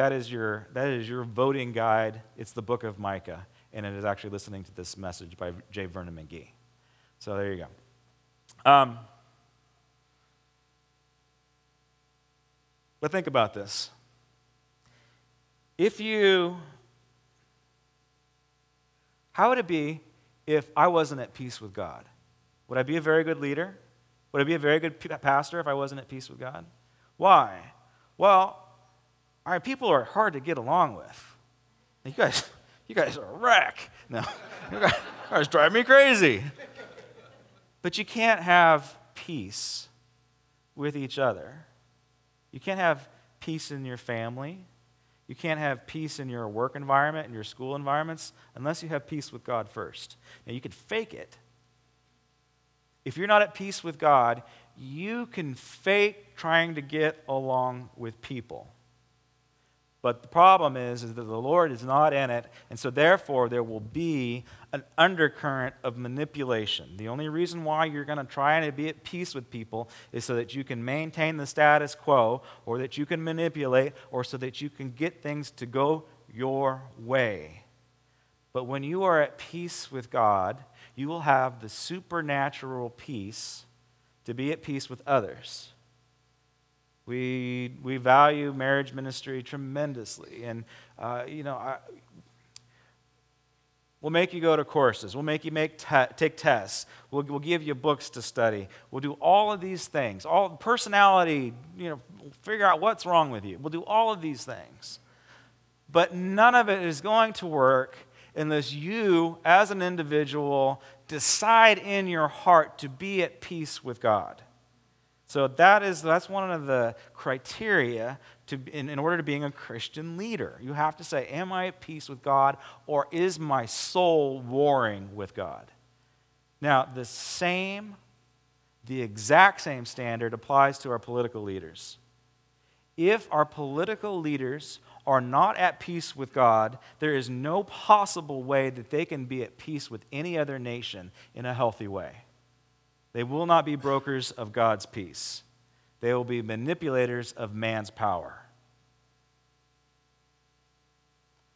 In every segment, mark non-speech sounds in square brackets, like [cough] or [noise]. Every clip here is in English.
that is your, that is your voting guide. It's the book of Micah, and it is actually listening to this message by J. Vernon McGee. So there you go. Um, but think about this. If you, how would it be if I wasn't at peace with God? Would I be a very good leader? Would I be a very good pastor if I wasn't at peace with God? Why? Well, all right, people are hard to get along with. You guys, [laughs] you guys are a wreck. No, [laughs] you guys drive me crazy. But you can't have peace with each other. You can't have peace in your family. You can't have peace in your work environment and your school environments unless you have peace with God first. Now, you can fake it. If you're not at peace with God, you can fake trying to get along with people. But the problem is, is that the Lord is not in it, and so therefore there will be an undercurrent of manipulation. The only reason why you're going to try to be at peace with people is so that you can maintain the status quo, or that you can manipulate, or so that you can get things to go your way. But when you are at peace with God, you will have the supernatural peace to be at peace with others. We, we value marriage ministry tremendously. And, uh, you know, I, we'll make you go to courses. We'll make you make te- take tests. We'll, we'll give you books to study. We'll do all of these things. All personality, you know, figure out what's wrong with you. We'll do all of these things. But none of it is going to work unless you, as an individual, decide in your heart to be at peace with God. So that is that's one of the criteria to in, in order to being a Christian leader. You have to say, Am I at peace with God or is my soul warring with God? Now, the same, the exact same standard applies to our political leaders. If our political leaders are not at peace with God, there is no possible way that they can be at peace with any other nation in a healthy way. They will not be brokers of God's peace, they will be manipulators of man's power.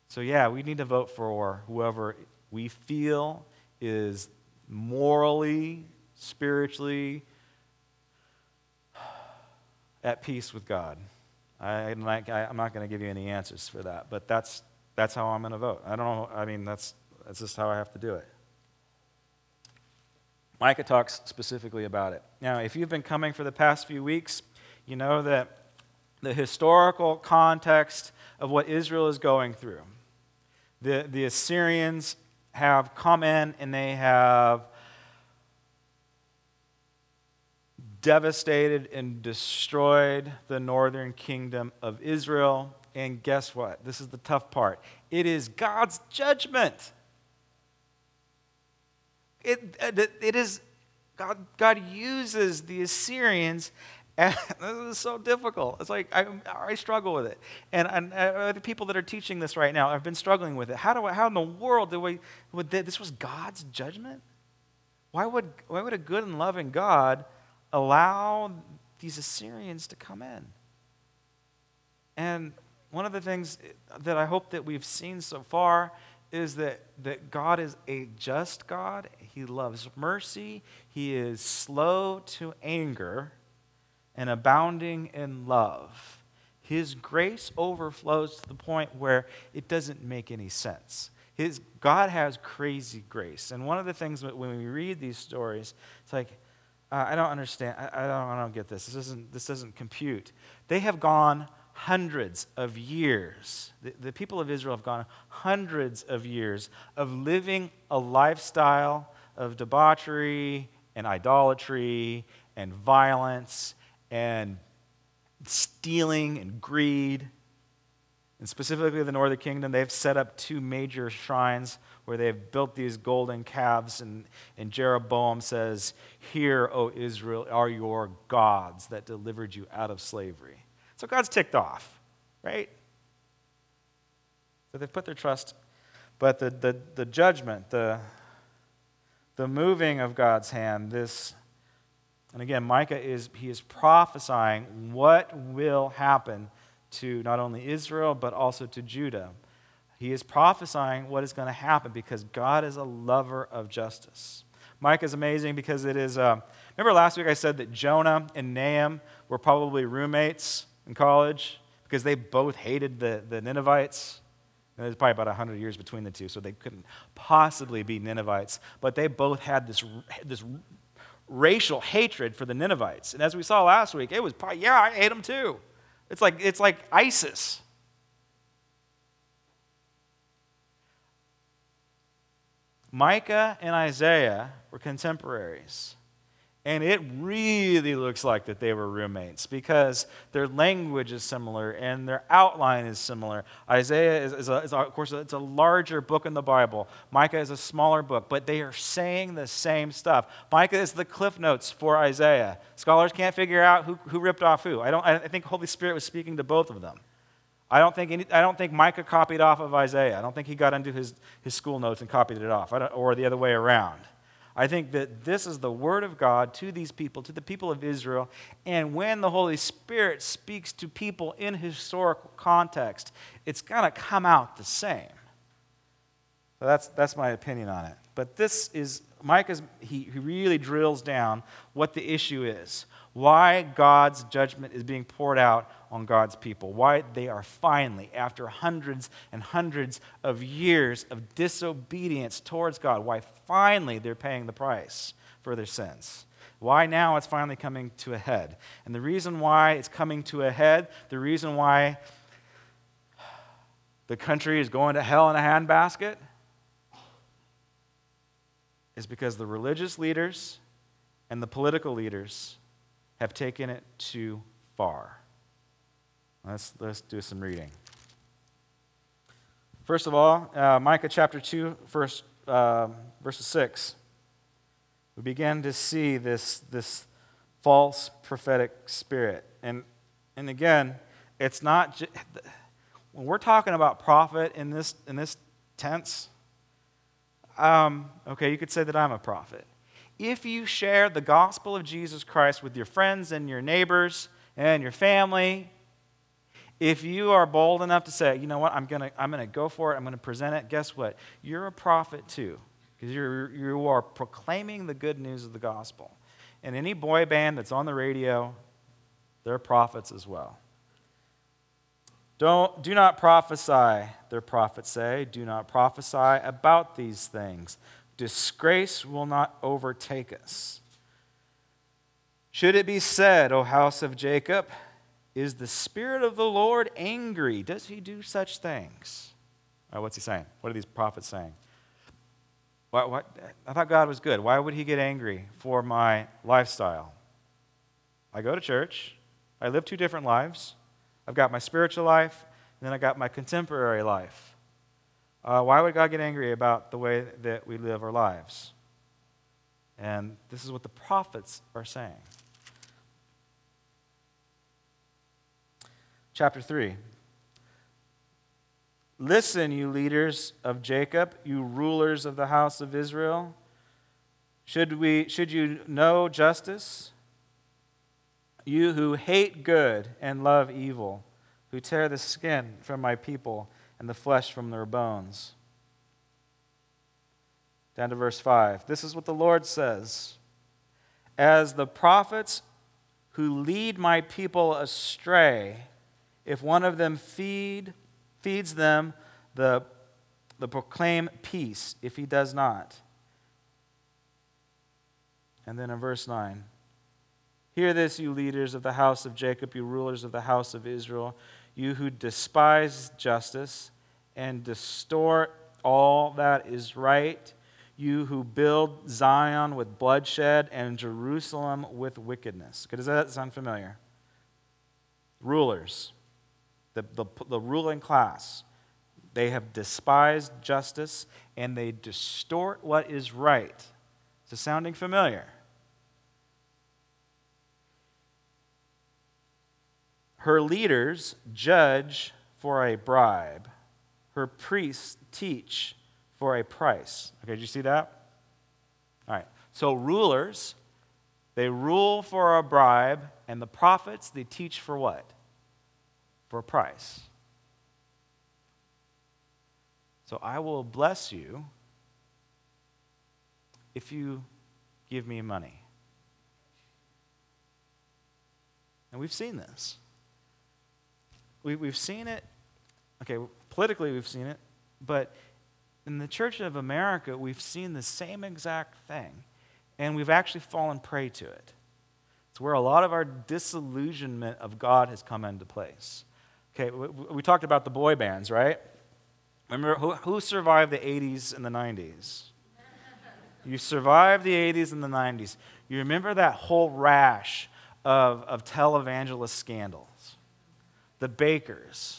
So, yeah, we need to vote for whoever we feel is morally, spiritually at peace with God. I, am not, not going to give you any answers for that, but that's, that's how I'm going to vote. I don't know. I mean, that's, that's just how I have to do it. Micah talks specifically about it. Now, if you've been coming for the past few weeks, you know that the historical context of what Israel is going through. The, the Assyrians have come in and they have devastated and destroyed the northern kingdom of Israel. And guess what? This is the tough part it is God's judgment. It, uh, it is, God, God uses the Assyrians and [laughs] this is so difficult. It's like I, I struggle with it, and, and uh, the people that are teaching this right now have been struggling with it. How do I, how in the world do we? Would they, this was God's judgment? Why would why would a good and loving God allow these Assyrians to come in? And one of the things that I hope that we've seen so far is that, that God is a just God. He loves mercy. He is slow to anger and abounding in love. His grace overflows to the point where it doesn't make any sense. His, God has crazy grace. And one of the things when we read these stories, it's like, uh, I don't understand. I, I, don't, I don't get this. This doesn't, this doesn't compute. They have gone hundreds of years. The, the, people of Israel have gone hundreds of years of living a lifestyle of debauchery and idolatry and violence and stealing and greed. And specifically, the northern kingdom, they've set up two major shrines where they've built these golden calves. And, and Jeroboam says, Here, O Israel, are your gods that delivered you out of slavery. So God's ticked off, right? So they've put their trust. But the, the, the judgment, the, the moving of God's hand, this, and again, Micah is, he is prophesying what will happen to not only Israel, but also to Judah. He is prophesying what is going to happen because God is a lover of justice. Micah is amazing because it is. Uh, remember last week I said that Jonah and Nahum were probably roommates in college because they both hated the, the Ninevites. And there's probably about 100 years between the two, so they couldn't possibly be Ninevites. But they both had this, this racial hatred for the Ninevites. And as we saw last week, it was probably, yeah, I hate them too. It's like, it's like ISIS. Micah and Isaiah were contemporaries. And it really looks like that they were roommates because their language is similar and their outline is similar. Isaiah is, is, a, is a, of course, it's a larger book in the Bible. Micah is a smaller book, but they are saying the same stuff. Micah is the cliff notes for Isaiah. Scholars can't figure out who, who ripped off who. I, don't, I think Holy Spirit was speaking to both of them. I don't think, any, I don't think Micah copied off of Isaiah. I don't think he got into his, his school notes and copied it off, or the other way around. I think that this is the word of God to these people, to the people of Israel. And when the Holy Spirit speaks to people in historical context, it's going to come out the same. So that's, that's my opinion on it. But this is, Micah, he, he really drills down what the issue is why God's judgment is being poured out on God's people, why they are finally, after hundreds and hundreds of years of disobedience towards God, why finally they're paying the price for their sins. Why now it's finally coming to a head. And the reason why it's coming to a head, the reason why the country is going to hell in a handbasket, is because the religious leaders and the political leaders have taken it too far. Let's, let's do some reading. First of all, uh, Micah chapter 2, verse, uh, verse 6. We begin to see this, this false prophetic spirit. And, and again, it's not, ju- when we're talking about prophet in this, in this tense, um, okay, you could say that I'm a prophet if you share the gospel of Jesus Christ with your friends and your neighbors and your family, if you are bold enough to say, you know what, I'm going to I'm to go for it, I'm going to present it, guess what? You're a prophet too, because you're, you are proclaiming the good news of the gospel. And any boy band that's on the radio, they're prophets as well. Don't, do not prophesy, their prophets say. Do not prophesy about these things disgrace will not overtake us. Should it be said, O house of Jacob, is the Spirit of the Lord angry? Does he do such things? Right, what's he saying? What are these prophets saying? What, what, I thought God was good. Why would he get angry for my lifestyle? I go to church. I live two different lives. I've got my spiritual life, and then I got my contemporary life. Uh, why would God get angry about the way that we live our lives? And this is what the prophets are saying. Chapter 3. Listen, you leaders of Jacob, you rulers of the house of Israel. Should, we, should you know justice? You who hate good and love evil, who tear the skin from my people and the flesh from their bones. Down to verse 5. This is what the Lord says As the prophets who lead my people astray, if one of them feed, feeds them, the, the proclaim peace if he does not. And then in verse 9 Hear this, you leaders of the house of Jacob, you rulers of the house of Israel you who despise justice and distort all that is right, you who build Zion with bloodshed and Jerusalem with wickedness. Does that sound familiar? Rulers, the, the, the ruling class, they have despised justice and they distort what is right. Is it sounding familiar? Her leaders judge for a bribe. Her priests teach for a price. Okay, did you see that? All right. So rulers, they rule for a bribe, and the prophets, they teach for what? for a price. So I will bless you if you give me money. And we've seen this. We, we've seen it, okay, politically we've seen it, but in the Church of America, we've seen the same exact thing, and we've actually fallen prey to it. It's where a lot of our disillusionment of God has come into place. Okay, we, we talked about the boy bands, right? Remember, who, who survived the 80s and the 90s? You survived the 80s and the 90s. You remember that whole rash of, of televangelist scandals. The Bakkers.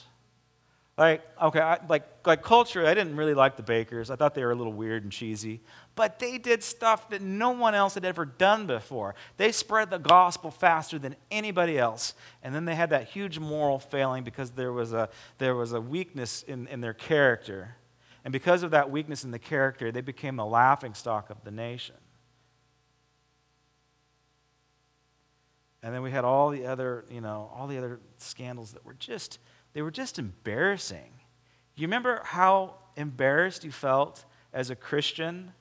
Like, okay, I, like, like culture, I didn't really like the Bakkers. I thought they were a little weird and cheesy. But they did stuff that no one else had ever done before. They spread the gospel faster than anybody else. And then they had that huge moral failing because there was a, there was a weakness in, in their character. And because of that weakness in the character, they became the laughing stock of the nation. And then we had all the other, you know, all the other scandals that were just, they were just embarrassing. You remember how embarrassed you felt as a Christian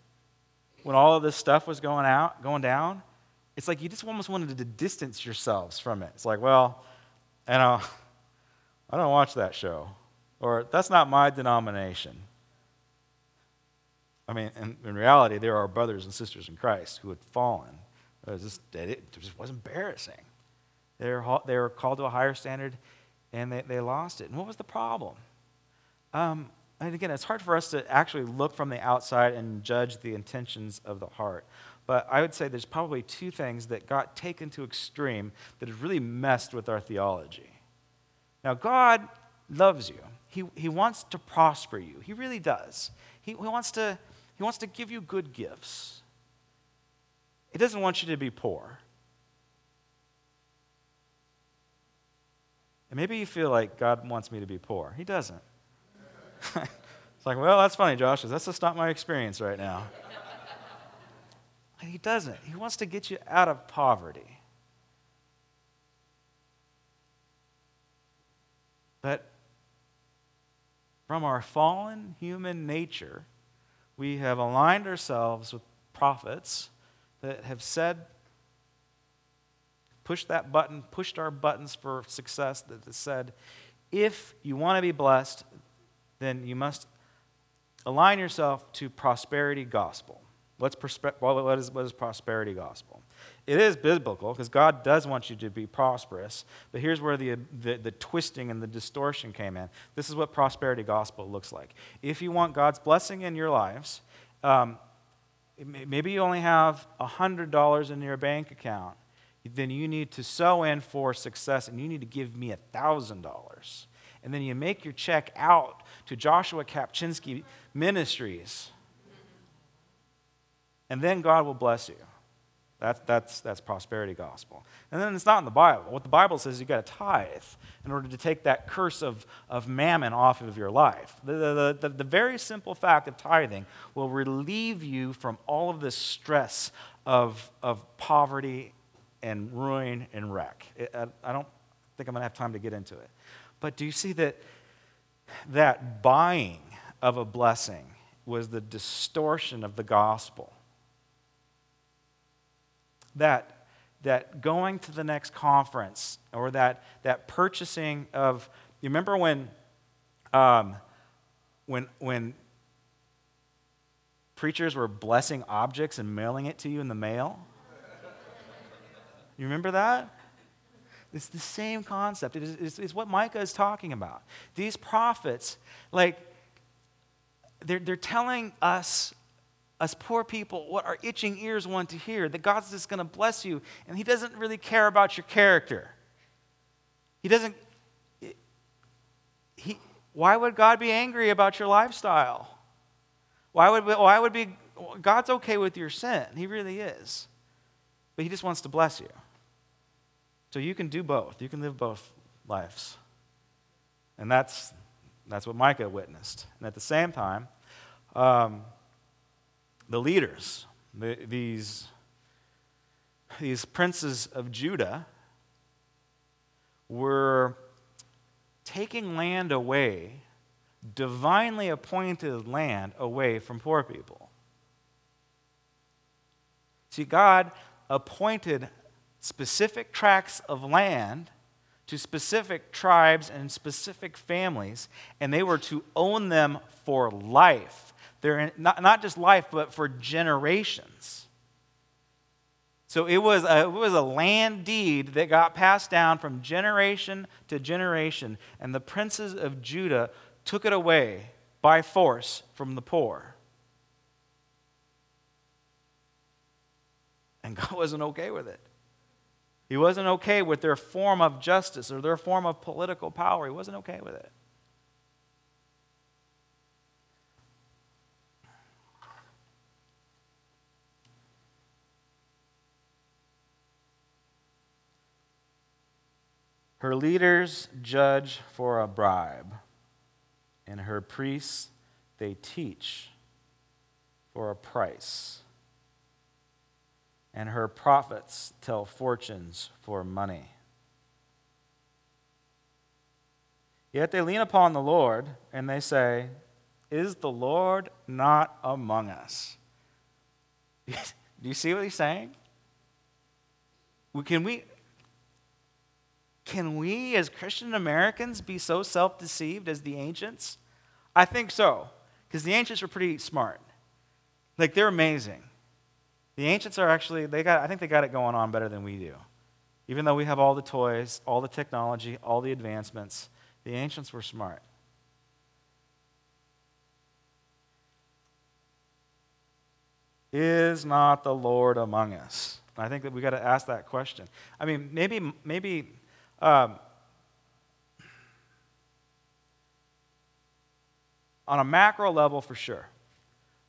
when all of this stuff was going out, going down? It's like you just almost wanted to distance yourselves from it. It's like, well, you know, [laughs] I don't watch that show. Or that's not my denomination. I mean, in, in reality, there are brothers and sisters in Christ who had fallen it, was just, it just was embarrassing. They were, they were called to a higher standard and they, they lost it. And what was the problem? Um, and again, it's hard for us to actually look from the outside and judge the intentions of the heart. But I would say there's probably two things that got taken to extreme that have really messed with our theology. Now, God loves you. He, he wants to prosper you. He really does. He, he, wants to, he wants to give you good gifts. He doesn't want you to be poor. And maybe you feel like God wants me to be poor. He doesn't. [laughs] it's like, well, that's funny, Josh, that's just not my experience right now. and he doesn't. He wants to get you out of poverty. But from our fallen human nature, we have aligned ourselves with prophets that have said, pushed that button, pushed our buttons for success that said, if you want to be blessed, then you must align yourself to prosperity gospel. What's perspe- what, is, what is prosperity gospel? It is biblical because God does want you to be prosperous, but here's where the, the, the, twisting and the distortion came in. This is what prosperity gospel looks like. If you want God's blessing in your lives, um, maybe you only have $100 in your bank account, then you need to sow in for success and you need to give me $1,000. And then you make your check out to Joshua Kapchinsky Ministries. And then God will bless you. That's, that's, that's prosperity gospel. And then it's not in the Bible. What the Bible says, is you've got to tithe in order to take that curse of, of mammon off of your life. The, the, the, the very simple fact of tithing will relieve you from all of this stress of, of poverty and ruin and wreck. It, I, I don't think I'm going to have time to get into it. But do you see that that buying of a blessing was the distortion of the gospel? That, that going to the next conference or that, that purchasing of, you remember when, um, when, when preachers were blessing objects and mailing it to you in the mail? You remember that? It's the same concept. It is, it's, it's what Micah is talking about. These prophets, like, they're, they're telling us us poor people, what our itching ears want to hear that God's just going to bless you, and He doesn't really care about your character. He doesn't. He, why would God be angry about your lifestyle? Why would, why would be God's okay with your sin? He really is. But He just wants to bless you. So you can do both. You can live both lives. And that's, that's what Micah witnessed. And at the same time, um, the leaders, the, these, these princes of Judah, were taking land away, divinely appointed land away from poor people. See, God appointed specific tracts of land to specific tribes and specific families, and they were to own them for life. They're not, not just life, but for generations. So it was, a, it was a land deed that got passed down from generation to generation, and the princes of Judah took it away by force from the poor. And [laughs] God wasn't okay with it. He wasn't okay with their form of justice or their form of political power. He wasn't okay with it. Her leaders judge for a bribe, and her priests they teach for a price and her prophets tell fortunes for money. Yet they lean upon the Lord and they say, Is the Lord not among us? [laughs] Do you see what he's saying? Can we, can we as Christian Americans be so self deceived as the ancients? I think so, because the ancients were pretty smart. Like, they're amazing. The ancients are actually, they got, I think they got it going on better than we do. Even though we have all the toys, all the technology, all the advancements, the ancients were smart. Is not the Lord among us? I think that we got to ask that question. I mean, maybe, maybe, um, on a macro level, for sure.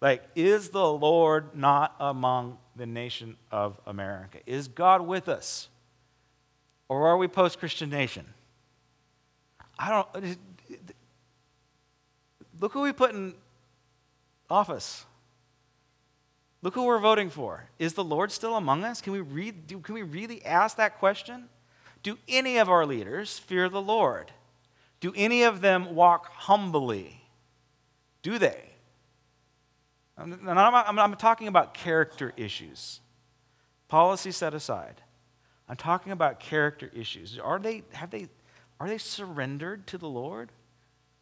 Like, is the Lord not among the nation of America? Is God with us? Or are we post Christian nation? I don't. Look who we put in office. Look who we're voting for. Is the Lord still among us? Can we, read, can we really ask that question? Do any of our leaders fear the Lord? Do any of them walk humbly? Do they? I'm, I'm, I'm talking about character issues. Policy set aside. I'm talking about character issues. Are they, have they, are they surrendered to the Lord?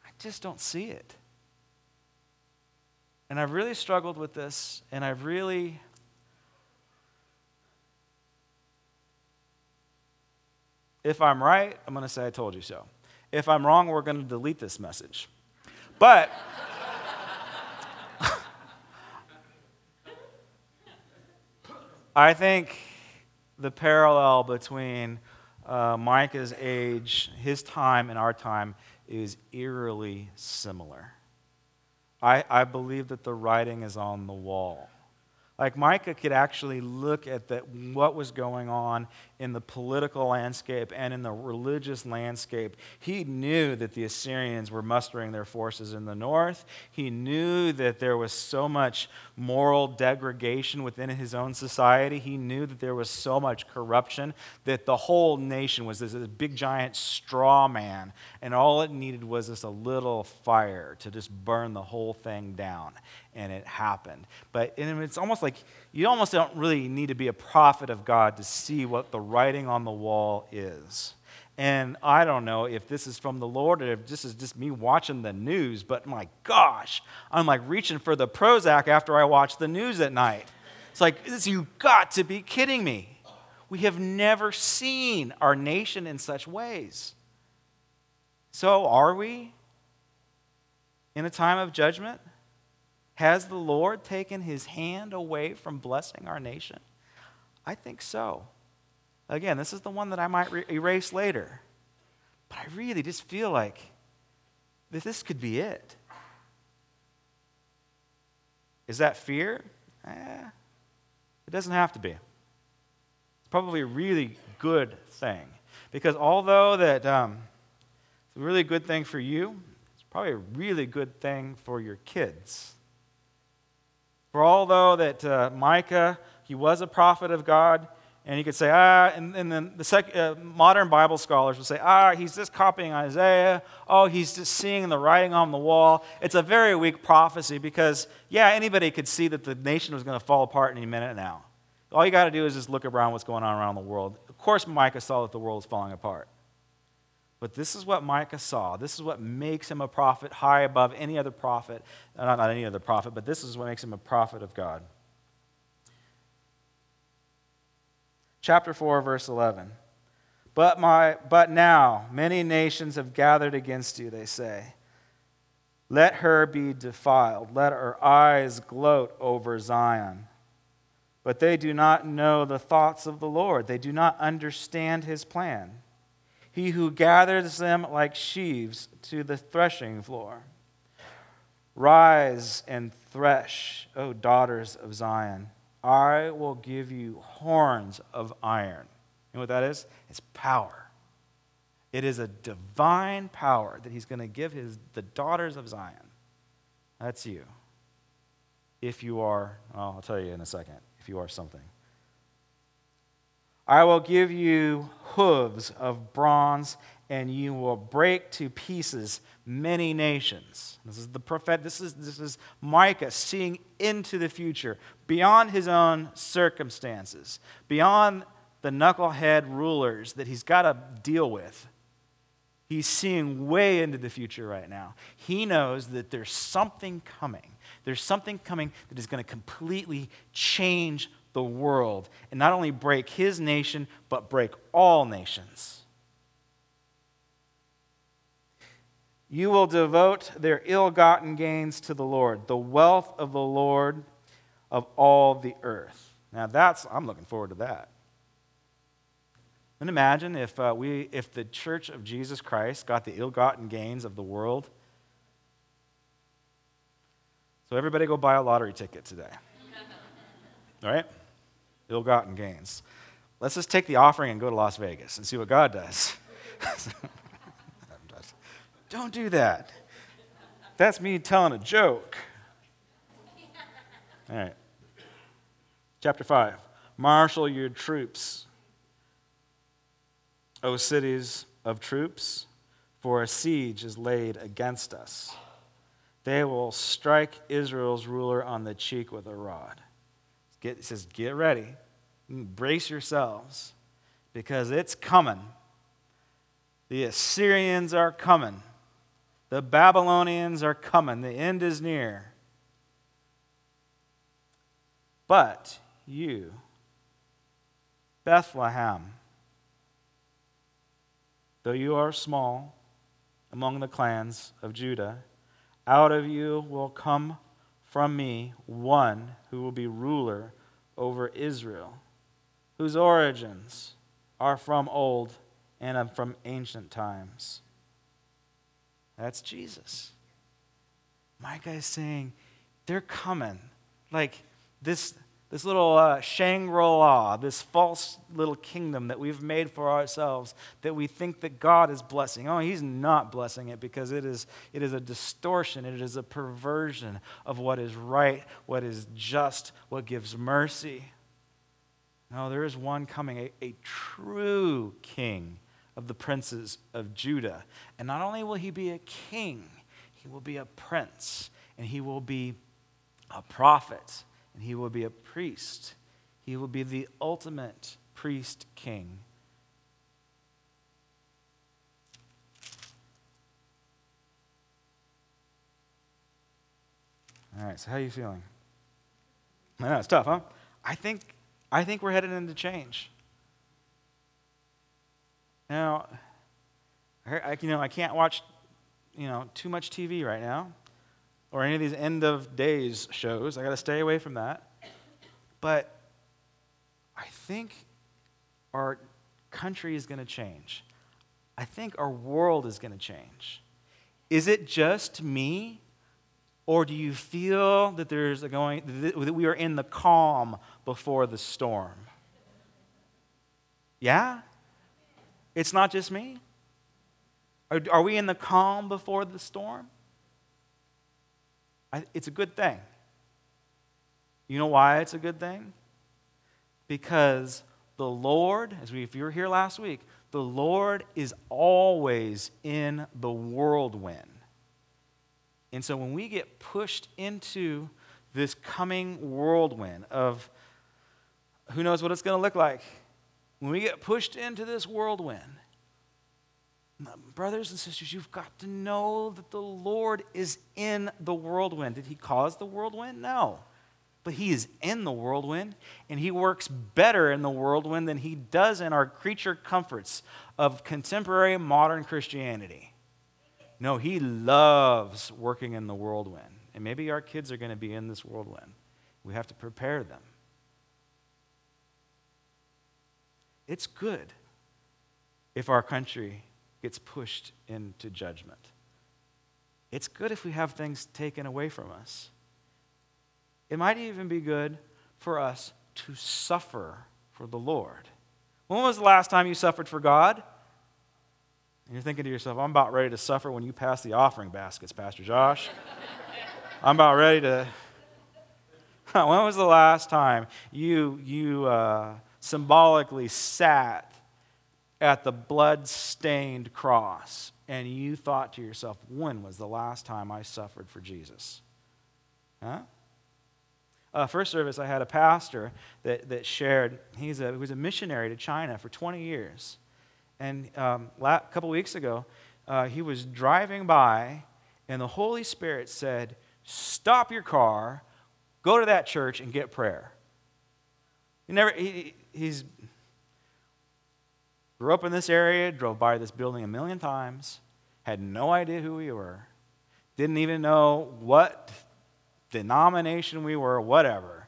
I just don't see it. And I've really struggled with this, and I've really. If I'm right, I'm going to say I told you so. If I'm wrong, we're going to delete this message. But. [laughs] I think the parallel between uh, Micah's age, his time, and our time is eerily similar. I, I believe that the writing is on the wall. Like Micah could actually look at the, what was going on in the political landscape and in the religious landscape. He knew that the Assyrians were mustering their forces in the north. He knew that there was so much moral degradation within his own society. He knew that there was so much corruption that the whole nation was this, this big giant straw man, and all it needed was just a little fire to just burn the whole thing down and it happened. But it's almost like you almost don't really need to be a prophet of God to see what the writing on the wall is. And I don't know if this is from the Lord or if this is just me watching the news, but my gosh, I'm like reaching for the Prozac after I watch the news at night. It's like, you've got to be kidding me. We have never seen our nation in such ways. So, are we in a time of judgment? Has the Lord taken his hand away from blessing our nation? I think so. Again, this is the one that I might re- erase later. But I really just feel like that this could be it. Is that fear? Eh, it doesn't have to be. It's probably a really good thing. Because although that um, it's a really good thing for you, it's probably a really good thing for your kids. For although that uh, Micah, he was a prophet of God, And you could say, ah, and, and then the sec, uh, modern Bible scholars will say, ah, he's just copying Isaiah. Oh, he's just seeing the writing on the wall. It's a very weak prophecy because, yeah, anybody could see that the nation was going to fall apart any minute now. All you got to do is just look around what's going on around the world. Of course, Micah saw that the world was falling apart. But this is what Micah saw. This is what makes him a prophet high above any other prophet. Uh, not, not any other prophet, but this is what makes him a prophet of God. Chapter 4, verse 11. But, my, but now many nations have gathered against you, they say. Let her be defiled. Let her eyes gloat over Zion. But they do not know the thoughts of the Lord, they do not understand his plan. He who gathers them like sheaves to the threshing floor. Rise and thresh, O daughters of Zion. I will give you horns of iron. You know what that is? It's power. It is a divine power that he's going to give his, the daughters of Zion. That's you. If you are, well, I'll tell you in a second, if you are something. I will give you hooves of bronze, and you will break to pieces many nations. This is the prophet, this is, this is Micah seeing into the future, beyond his own circumstances, beyond the knucklehead rulers that he's got to deal with. He's seeing way into the future right now. He knows that there's something coming. There's something coming that is going to completely change the world and not only break his nation, but break all nations. You will devote their ill gotten gains to the Lord, the wealth of the Lord of all the earth. Now, that's, I'm looking forward to that. And imagine if, uh, we, if the church of Jesus Christ got the ill gotten gains of the world. So, everybody go buy a lottery ticket today. All [laughs] right? Ill gotten gains. Let's just take the offering and go to Las Vegas and see what God does. [laughs] Don't do that. That's me telling a joke. All right. Chapter 5. Marshal your troops, O cities of troops, for a siege is laid against us. They will strike Israel's ruler on the cheek with a rod. Get, it says, Get ready, brace yourselves, because it's coming. The Assyrians are coming. The Babylonians are coming. The end is near. But you, Bethlehem, though you are small among the clans of Judah, out of you will come from me one who will be ruler over Israel, whose origins are from old and from ancient times. That's Jesus. Micah is saying, they're coming. Like this, this little uh, Shangri La, this false little kingdom that we've made for ourselves that we think that God is blessing. Oh, He's not blessing it because it is, it is a distortion, it is a perversion of what is right, what is just, what gives mercy. No, there is one coming, a, a true king of the princes of Judah. And not only will he be a king, he will be a prince, and he will be a prophet, and he will be a priest. He will be the ultimate priest king. All right, so how are you feeling? I know it's tough, huh? I think I think we're headed into change. Now, I, you know, I can't watch, you know, too much TV right now, or any of these end of days shows. I got to stay away from that. But I think our country is going to change. I think our world is going to change. Is it just me? Or do you feel that there's a going that we are in the calm before the storm? Yeah? It's not just me. Are, are we in the calm before the storm? I, it's a good thing. You know why it's a good thing? Because the Lord, as we, if you were here last week, the Lord is always in the whirlwind. And so when we get pushed into this coming whirlwind of who knows what it's going to look like, when we get pushed into this whirlwind, brothers and sisters, you've got to know that the Lord is in the whirlwind. Did he cause the whirlwind? No. But he is in the whirlwind, and he works better in the whirlwind than he does in our creature comforts of contemporary modern Christianity. No, he loves working in the whirlwind. And maybe our kids are going to be in this whirlwind. We have to prepare them. It's good if our country gets pushed into judgment. It's good if we have things taken away from us. It might even be good for us to suffer for the Lord. When was the last time you suffered for God? And you're thinking to yourself, I'm about ready to suffer when you pass the offering baskets, Pastor Josh. [laughs] I'm about ready to. [laughs] when was the last time you, you uh, symbolically sat at the blood stained cross and you thought to yourself, when was the last time I suffered for Jesus? Huh? Uh, first service, I had a pastor that, that shared, he's a, he was a missionary to China for 20 years. And um, a couple weeks ago, uh, he was driving by, and the Holy Spirit said, Stop your car, go to that church, and get prayer. He never, he, he's grew up in this area, drove by this building a million times, had no idea who we were, didn't even know what denomination we were, whatever.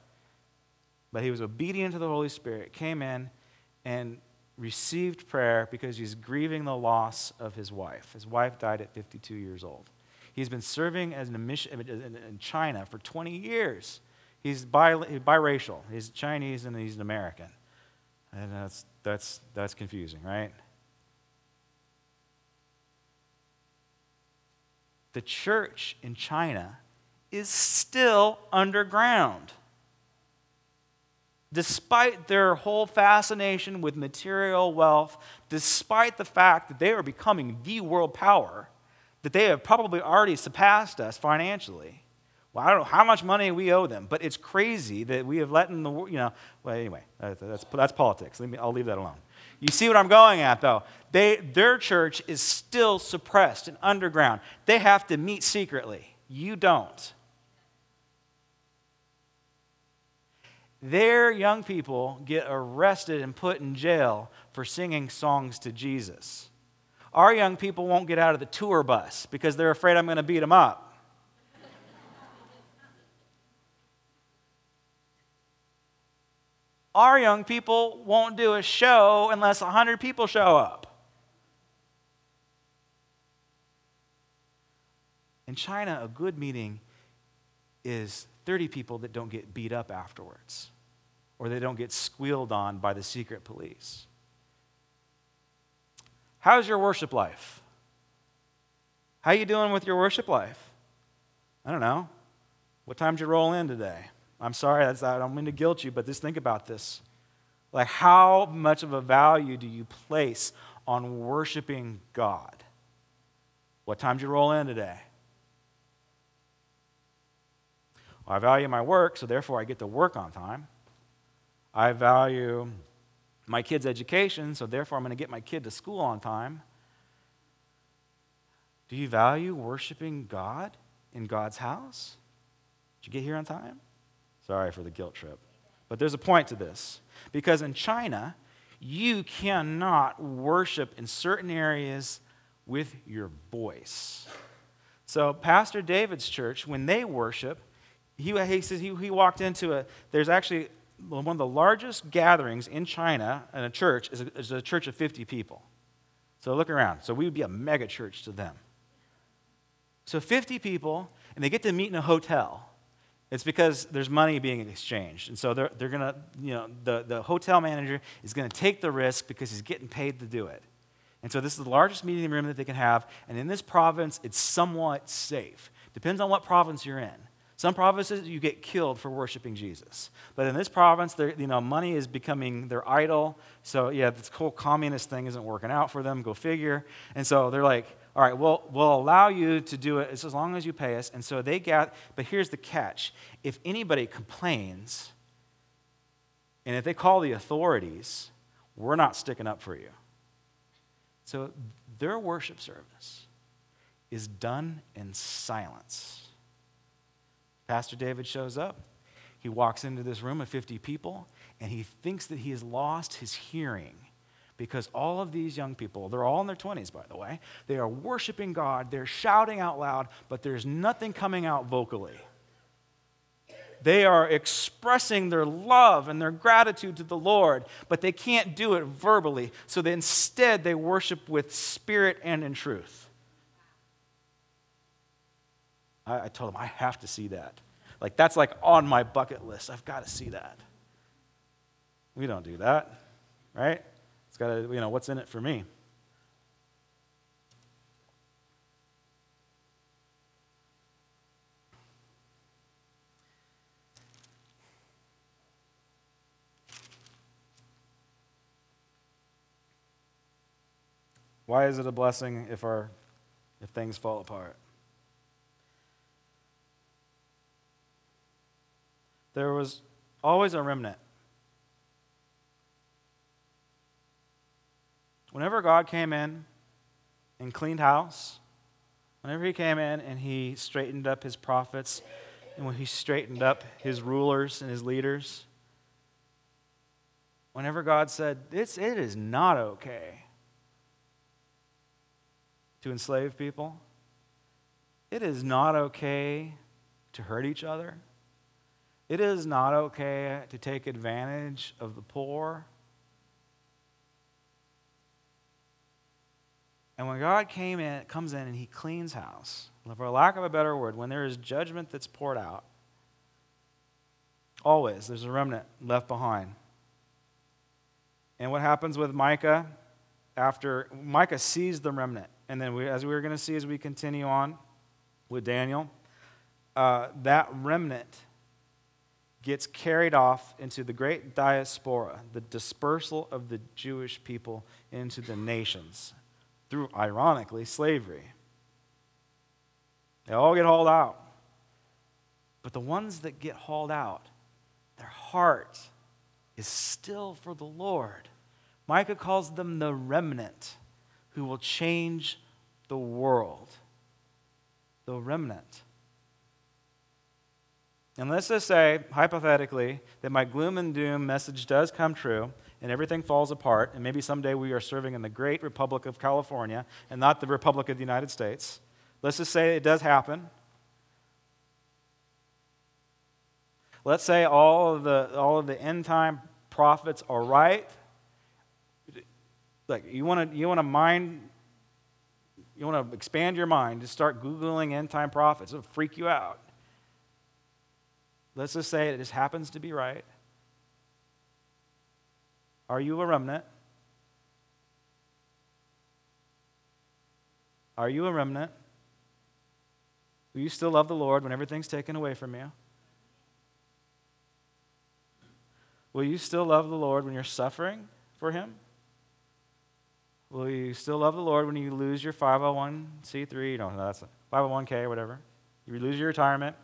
But he was obedient to the Holy Spirit, came in and received prayer because he's grieving the loss of his wife. His wife died at 52 years old. He's been serving as an in China for 20 years. He's bi- biracial. He's Chinese and he's an American. And that's, that's, that's confusing, right? The church in China is still underground. Despite their whole fascination with material wealth, despite the fact that they are becoming the world power, that they have probably already surpassed us financially. Well, I don't know how much money we owe them, but it's crazy that we have let in the, you know, well, anyway, that's, that's politics. Me, I'll leave that alone. You see what I'm going at, though? They, their church is still suppressed and underground. They have to meet secretly. You don't. Their young people get arrested and put in jail for singing songs to Jesus. Our young people won't get out of the tour bus because they're afraid I'm going to beat them up. Our young people won't do a show unless 100 people show up. In China, a good meeting is 30 people that don't get beat up afterwards or they don't get squealed on by the secret police. How's your worship life? How you doing with your worship life? I don't know. What time did you roll in today? I'm sorry, that's, I don't mean to guilt you, but just think about this. Like, how much of a value do you place on worshiping God? What time did you roll in today? Well, I value my work, so therefore I get to work on time. I value my kid's education, so therefore I'm going to get my kid to school on time. Do you value worshiping God in God's house? Did you get here on time? Sorry for the guilt trip. But there's a point to this. Because in China, you cannot worship in certain areas with your voice. So, Pastor David's church, when they worship, he, he says he, he walked into a, there's actually one of the largest gatherings in China in a church is a, is a church of 50 people. So look around. So we would be a mega church to them. So 50 people, and they get to meet in a hotel. It's because there's money being exchanged. And so they're, they're going to, you know, the, the hotel manager is going to take the risk because he's getting paid to do it. And so this is the largest meeting room that they can have. And in this province, it's somewhat safe. Depends on what province you're in. Some provinces, you get killed for worshiping Jesus. But in this province, you know, money is becoming their idol. So, yeah, this whole communist thing isn't working out for them. Go figure. And so they're like, all right, well, we'll allow you to do it as long as you pay us. And so they get, but here's the catch if anybody complains, and if they call the authorities, we're not sticking up for you. So their worship service is done in silence. Pastor David shows up. He walks into this room of 50 people, and he thinks that he has lost his hearing because all of these young people, they're all in their 20s, by the way, they are worshiping God, they're shouting out loud, but there's nothing coming out vocally. They are expressing their love and their gratitude to the Lord, but they can't do it verbally. So they, instead, they worship with spirit and in truth. I, I told them, I have to see that. Like, that's like on my bucket list. I've got to see that. We don't do that, right? It's got to, you know, what's in it for me? Why is it a blessing if our if things fall apart? there was always a remnant. Whenever God came in and cleaned house, whenever He came in and He straightened up His prophets, and when He straightened up His rulers and His leaders, whenever God said, it's, It is not okay to enslave people, it is not okay to hurt each other. It is not okay to take advantage of the poor. And when God came in, comes in and he cleans house, for lack of a better word, when there is judgment that's poured out, always there's a remnant left behind. And what happens with Micah after Micah sees the remnant, and then we, as we are going to see as we continue on with Daniel, uh, that remnant gets carried off into the great diaspora, the dispersal of the Jewish people into the nations through, ironically, slavery. They all get hauled out. But the ones that get hauled out, their heart is still for the Lord. Micah calls them the remnant who will change the world. The remnant. And let's just say, hypothetically, that my gloom and doom message does come true and everything falls apart, and maybe someday we are serving in the great Republic of California and not the Republic of the United States. Let's just say it does happen. Let's say all of the, all of the end time prophets are right. Like, you want to you wanna mind, you want to expand your mind, just start Googling end time prophets. It'll freak you out. Let's just say it just happens to be right. Are you a remnant? Are you a remnant? Will you still love the Lord when everything's taken away from you? Will you still love the Lord when you're suffering for Him? Will you still love the Lord when you lose your 501c3? You don't know, that's a 501k or whatever. You lose your retirement.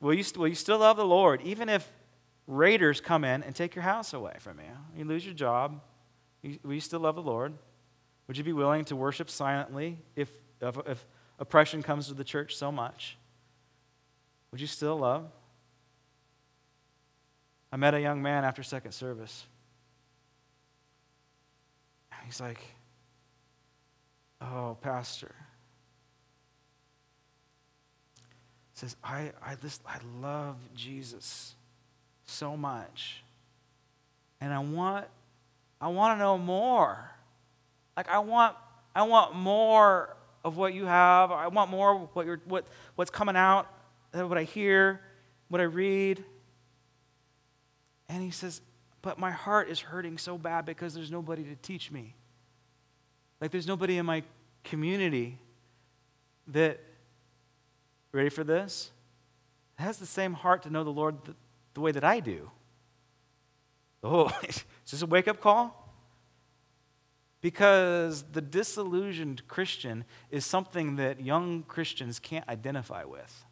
Will you, will you still love the Lord even if raiders come in and take your house away from you? You lose your job. Will you still love the Lord? Would you be willing to worship silently if, if, if oppression comes to the church so much? Would you still love? I met a young man after second service. He's like, Oh, Pastor, says, I, I, this, I love Jesus so much. And I want, I want to know more. Like I want, I want more of what you have. I want more of what you're, what, what's coming out, uh, what I hear, what I read. And he says, but my heart is hurting so bad because there's nobody to teach me. Like there's nobody in my community that ready for this? has the same heart to know the Lord the, the way that I do. Oh, [laughs] is this a wake up call? Because the disillusioned Christian is something that young Christians can't identify with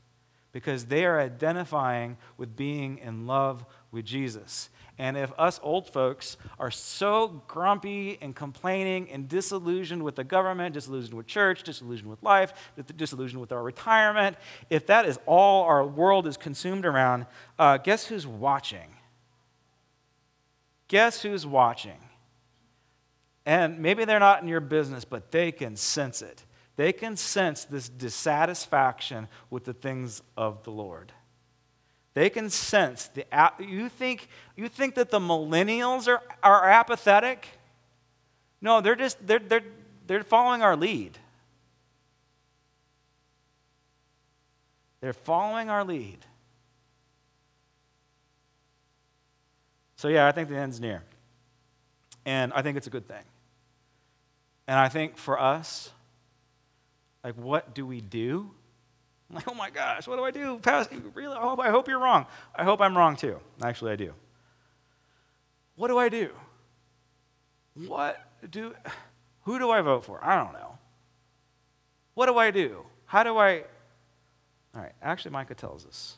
because they are identifying with being in love with Jesus. And if us old folks are so grumpy and complaining and disillusioned with the government, disillusioned with church, disillusioned with life, disillusioned with our retirement, if that is all our world is consumed around, uh, guess who's watching? Guess who's watching? And maybe they're not in your business, but they can sense it. They can sense this dissatisfaction with the things of the Lord. They can sense the you think you think that the millennials are, are apathetic? No, they're just they're they're they're following our lead. They're following our lead. So yeah, I think the end's near. And I think it's a good thing. And I think for us, like, what do we do? I'm like, oh my gosh, what do I do? Pastor, really? I hope, I hope you're wrong. I hope I'm wrong too. Actually, I do. What do I do? What do, who do I vote for? I don't know. What do I do? How do I, all right, actually, Micah tells us.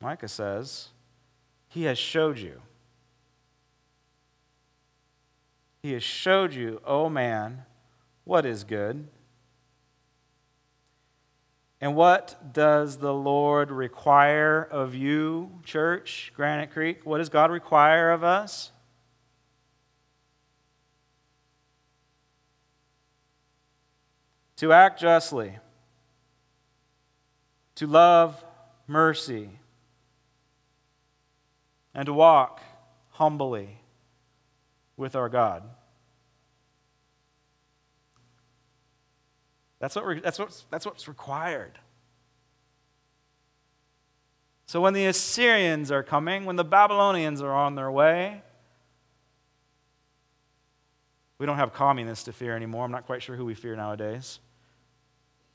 Micah says, He has showed you He has showed you, O oh man, what is good. And what does the Lord require of you, church, Granite Creek? What does God require of us? To act justly, to love mercy, and to walk humbly with our God. That's, what that's, what's, that's what's required. So when the Assyrians are coming, when the Babylonians are on their way, we don't have communists to fear anymore. I'm not quite sure who we fear nowadays.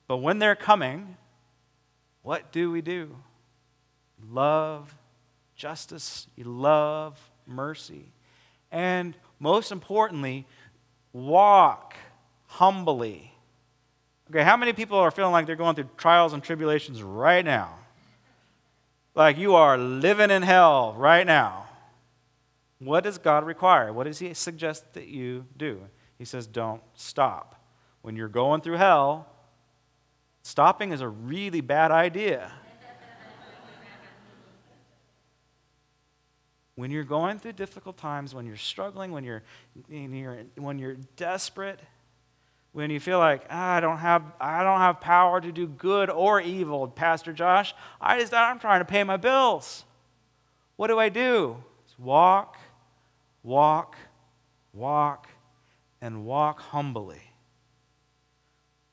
But when they're coming, what do we do? Love justice, love mercy. And most importantly, walk humbly. Okay, how many people are feeling like they're going through trials and tribulations right now? Like you are living in hell right now. What does God require? What does He suggest that you do? He says, don't stop. When you're going through hell, stopping is a really bad idea. When you're going through difficult times, when you're struggling, when you're, when you're desperate, when you feel like ah, I don't have I don't have power to do good or evil, Pastor Josh, I just I'm trying to pay my bills. What do I do? It's walk, walk, walk, and walk humbly.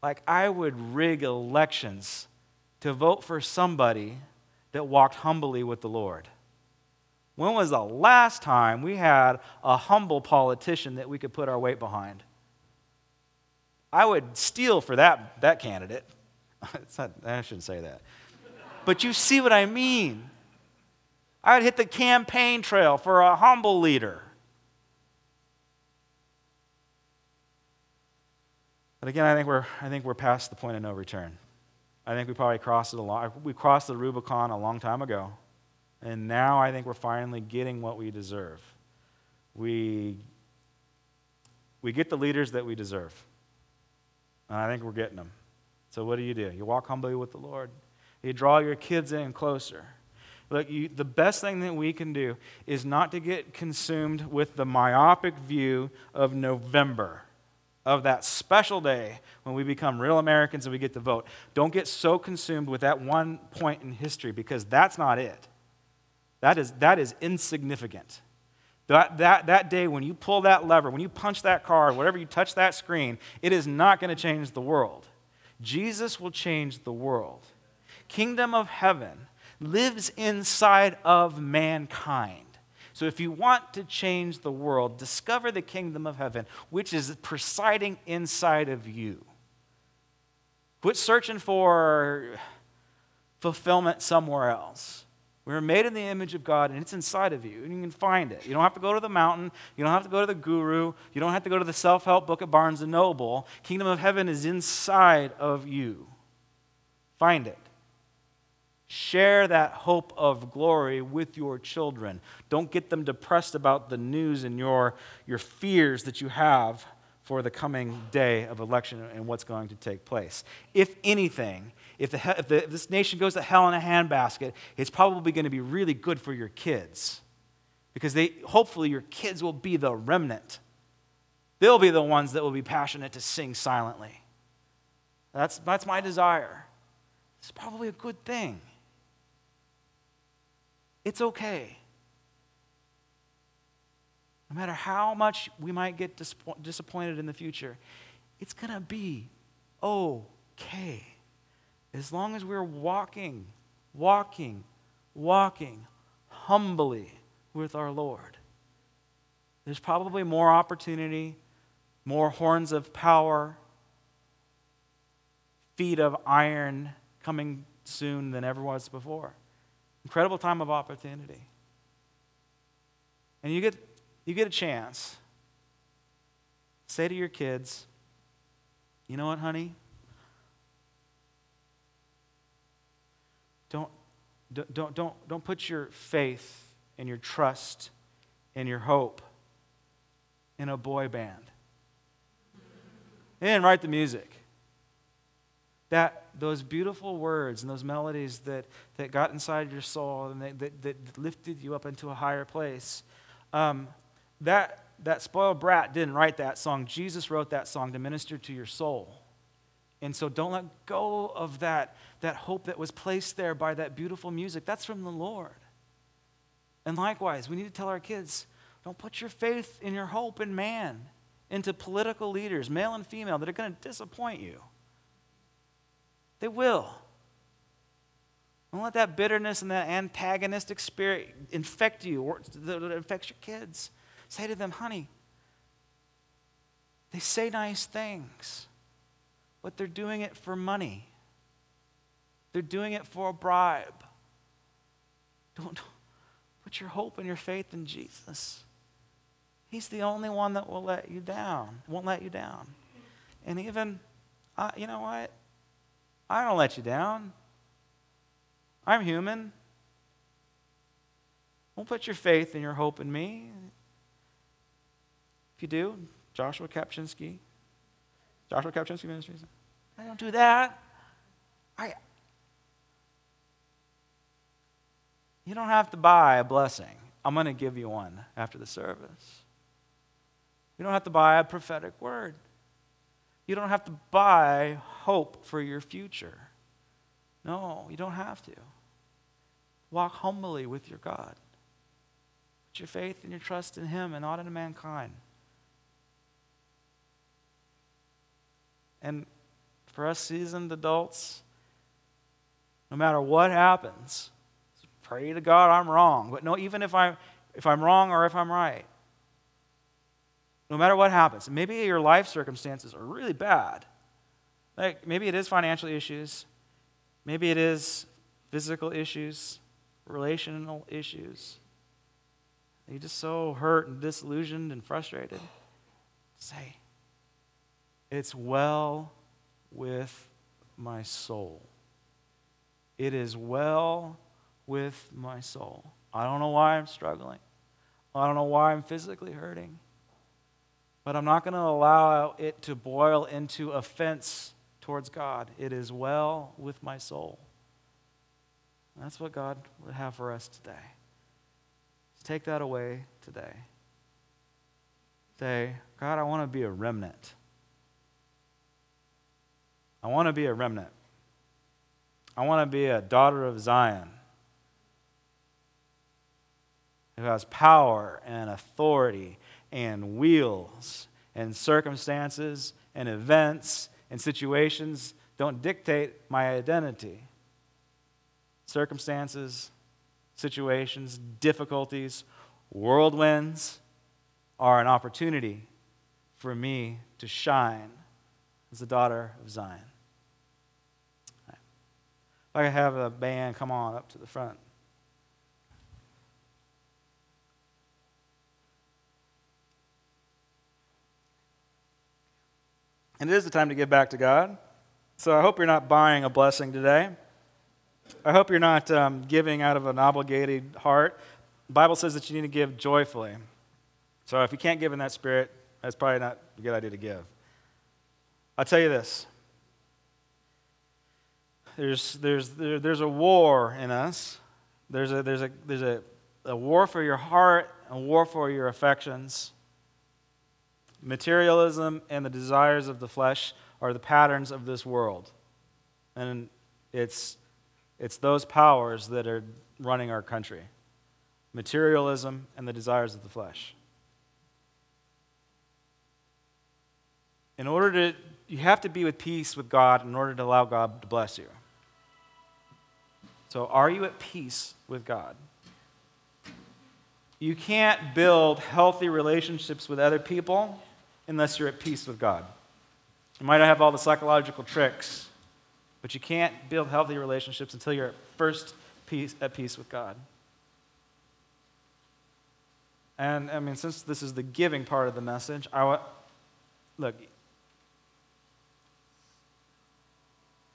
Like I would rig elections to vote for somebody that walked humbly with the Lord. When was the last time we had a humble politician that we could put our weight behind? I would steal for that, that candidate. [laughs] Not, I shouldn't say that. But you see what I mean. I would hit the campaign trail for a humble leader. But again, I think we're, I think we're past the point of no return. I think we probably crossed it a long, we crossed the Rubicon a long time ago. And now I think we're finally getting what we deserve. We, we get the leaders that we deserve. And I think we're getting them. So what do you do? You walk humbly with the Lord. You draw your kids in closer. Look, you, the best thing that we can do is not to get consumed with the myopic view of November, of that special day when we become real Americans and we get to vote. Don't get so consumed with that one point in history because that's not it. That is, that is insignificant. That, that, that day when you pull that lever, when you punch that card, whatever you touch that screen, it is not going to change the world. Jesus will change the world. Kingdom of heaven lives inside of mankind. So if you want to change the world, discover the kingdom of heaven, which is presiding inside of you. Quit searching for fulfillment somewhere else. We were made in the image of God, and it's inside of you, and you can find it. You don't have to go to the mountain. You don't have to go to the guru. You don't have to go to the self help book at Barnes and Noble. Kingdom of heaven is inside of you. Find it. Share that hope of glory with your children. Don't get them depressed about the news and your, your fears that you have for the coming day of election and what's going to take place. If anything, if, the, if, the, if this nation goes to hell in a handbasket, it's probably going to be really good for your kids because they, hopefully your kids will be the remnant. They'll be the ones that will be passionate to sing silently. That's, that's my desire. It's probably a good thing. It's okay. No matter how much we might get disappointed in the future, it's going to be okay. As long as we're walking, walking, walking humbly with our Lord. There's probably more opportunity, more horns of power, feet of iron coming soon than ever was before. Incredible time of opportunity. And you get, you get a chance. Say to your kids, you know what, honey? Don't, don't, don't, don't put your faith and your trust and your hope in a boy band. Didn't write the music that those beautiful words and those melodies that, that got inside your soul and that, that, that lifted you up into a higher place, um, that, that spoiled brat didn't write that song. Jesus wrote that song to minister to your soul. And so don't let go of that, that hope that was placed there by that beautiful music. That's from the Lord. And likewise, we need to tell our kids don't put your faith and your hope in man, into political leaders, male and female, that are going to disappoint you. They will. Don't let that bitterness and that antagonistic spirit infect you or that affects your kids. Say to them, honey, they say nice things, but they're doing it for money. They're doing it for a bribe. Don't put your hope and your faith in Jesus. He's the only one that will let you down, won't let you down. And even, uh, you know what? I don't let you down. I'm human. Don't put your faith and your hope in me. If you do, Joshua Kapchinsky, Joshua Kapchinsky Ministries, I don't do that. I, you don't have to buy a blessing. I'm going to give you one after the service. You don't have to buy a prophetic word. You don't have to buy hope for your future. No, you don't have to. Walk humbly with your God. Put your faith and your trust in Him and not in mankind. And for us seasoned adults, no matter what happens, pray to God I'm wrong. But no, even if I'm, if I'm wrong or if I'm right, no matter what happens. Maybe your life circumstances are really bad. Like maybe it is financial issues, maybe it is physical issues, relational issues. You're just so hurt and disillusioned and frustrated. Say, it's well with my soul. It is well with my soul. I don't know why I'm struggling. I don't know why I'm physically hurting. But I'm not going to allow it to boil into offense towards God. It is well with my soul. That's what God would have for us today. Take that away today. Say, God, I want to be a remnant. I want to be a remnant. I want to be a daughter of Zion who has power and authority and wheels and circumstances and events and situations don't dictate my identity. Circumstances, situations, difficulties, whirlwinds are an opportunity for me to shine as a daughter of Zion. If I have a band come on up to the front. And it is the time to give back to God. So I hope you're not buying a blessing today. I hope you're not um, giving out of an obligated heart. The Bible says that you need to give joyfully. So if you can't give in that spirit, that's probably not a good idea to give. I'll tell you this there's, there's, there, there's a war in us, there's, a, there's, a, there's a, a war for your heart, a war for your affections. Materialism and the desires of the flesh are the patterns of this world. And it's, it's those powers that are running our country materialism and the desires of the flesh. In order to, you have to be with peace with God in order to allow God to bless you. So, are you at peace with God? You can't build healthy relationships with other people unless you're at peace with God. You might not have all the psychological tricks, but you can't build healthy relationships until you're at first peace, at peace with God. And I mean, since this is the giving part of the message, I want, look,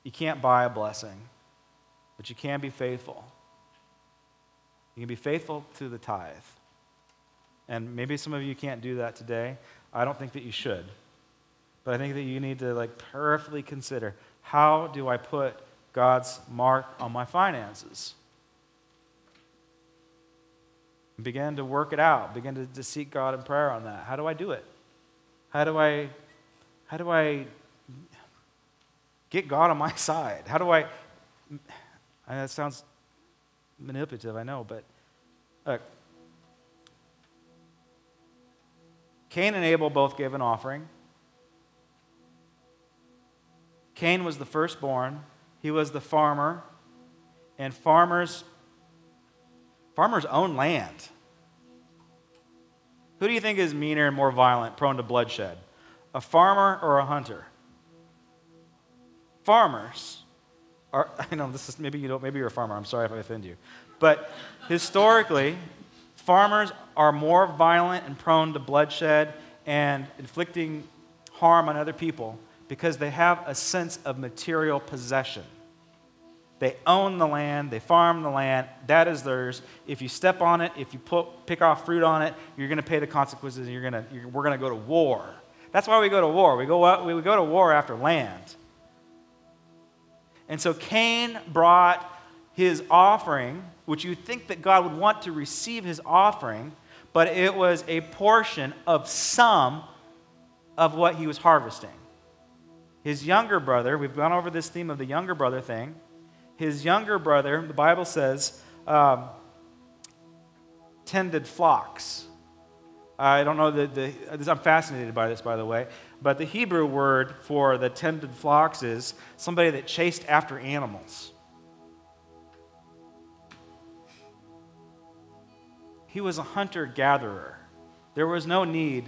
you can't buy a blessing, but you can be faithful. You can be faithful to the tithe. And maybe some of you can't do that today. I don't think that you should. But I think that you need to like prayerfully consider how do I put God's mark on my finances? Begin to work it out. Begin to, to seek God in prayer on that. How do I do it? How do I how do I get God on my [laughs] side? How do I that sounds manipulative, I know, but look, Cain and Abel both gave an offering. Cain was the firstborn, he was the farmer, and farmers farmers own land. Who do you think is meaner and more violent, prone to bloodshed? A farmer or a hunter? Farmers are [laughs] I know this is maybe you don't maybe you're a farmer, I'm sorry if I offend you. But historically, farmers are more violent and prone to bloodshed and inflicting harm on other people because they have a sense of material possession. They own the land, they farm the land, that is theirs. If you step on it, if you put, pick off fruit on it, you're going to pay the consequences and you're gonna, you're, we're going to go to war. That's why we go to war. We go, out, we go to war after land. And so Cain brought his offering, which you think that God would want to receive his offering, but it was a portion of some of what he was harvesting. His younger brother, we've gone over this theme of the younger brother thing. His younger brother, the Bible says, um, tended flocks. I don't know that the, I'm fascinated by this, by the way, but the Hebrew word for the tended flocks is somebody that chased after animals. He was a hunter gatherer. There was no need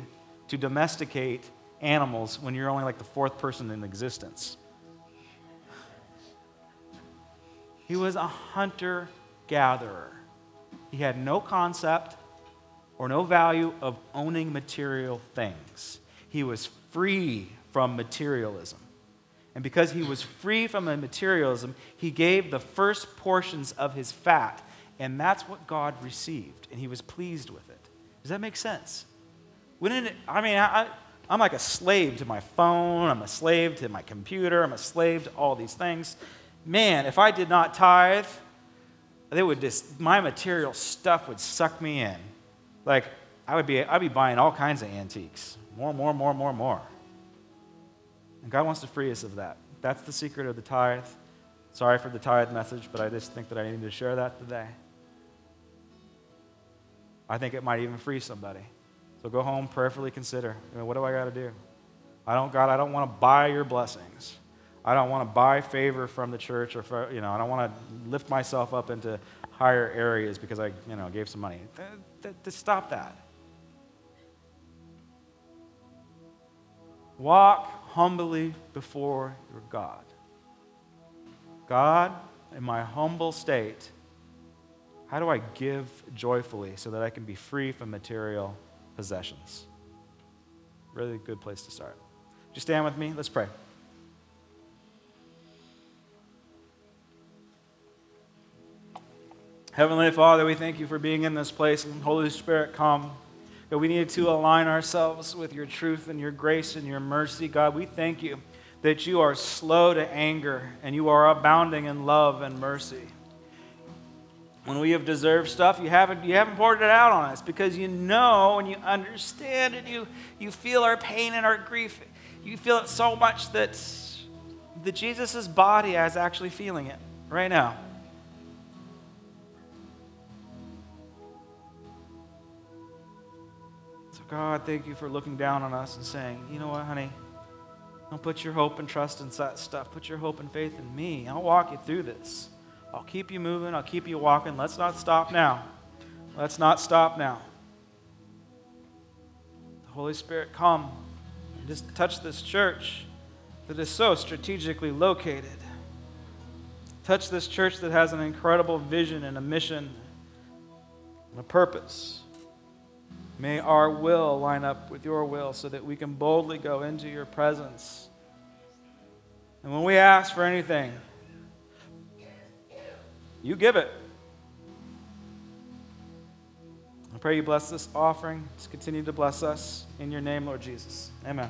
to domesticate animals when you're only like the fourth person in existence. He was a hunter gatherer. He had no concept or no value of owning material things. He was free from materialism. And because he was free from materialism, he gave the first portions of his fat. And that's what God received. And he was pleased with it. Does that make sense? Wouldn't it, I mean, I, I'm like a slave to my phone, I'm a slave to my computer, I'm a slave to all these things. Man, if I did not tithe, they would just, my material stuff would suck me in. Like, I would be, I'd be buying all kinds of antiques. More, more, more, more, more. And God wants to free us of that. That's the secret of the tithe. Sorry for the tithe message, but I just think that I need to share that today. I think it might even free somebody. So go home, prayerfully consider you know, what do I got to do? I don't, God, I don't want to buy your blessings. I don't want to buy favor from the church or, for, you know, I don't want to lift myself up into higher areas because I, you know, gave some money. To stop that. Walk humbly before your God. God, in my humble state, how do I give joyfully so that I can be free from material possessions? Really good place to start. Would you stand with me? Let's pray. Heavenly Father, we thank you for being in this place and Holy Spirit, come. God, we need to align ourselves with your truth and your grace and your mercy. God, we thank you that you are slow to anger and you are abounding in love and mercy. When we have deserved stuff, you haven't, you haven't poured it out on us because you know and you understand and you, you feel our pain and our grief. You feel it so much that, that Jesus' body is actually feeling it right now. God, thank you for looking down on us and saying, you know what, honey? Don't put your hope and trust in that stuff. Put your hope and faith in me. I'll walk you through this. I'll keep you moving. I'll keep you walking. Let's not stop now. Let's not stop now. The Holy Spirit, come and just touch this church that is so strategically located. Touch this church that has an incredible vision and a mission and a purpose. May our will line up with your will so that we can boldly go into your presence. And when we ask for anything, you give it. I pray you bless this offering. Just continue to bless us. In your name, Lord Jesus. Amen.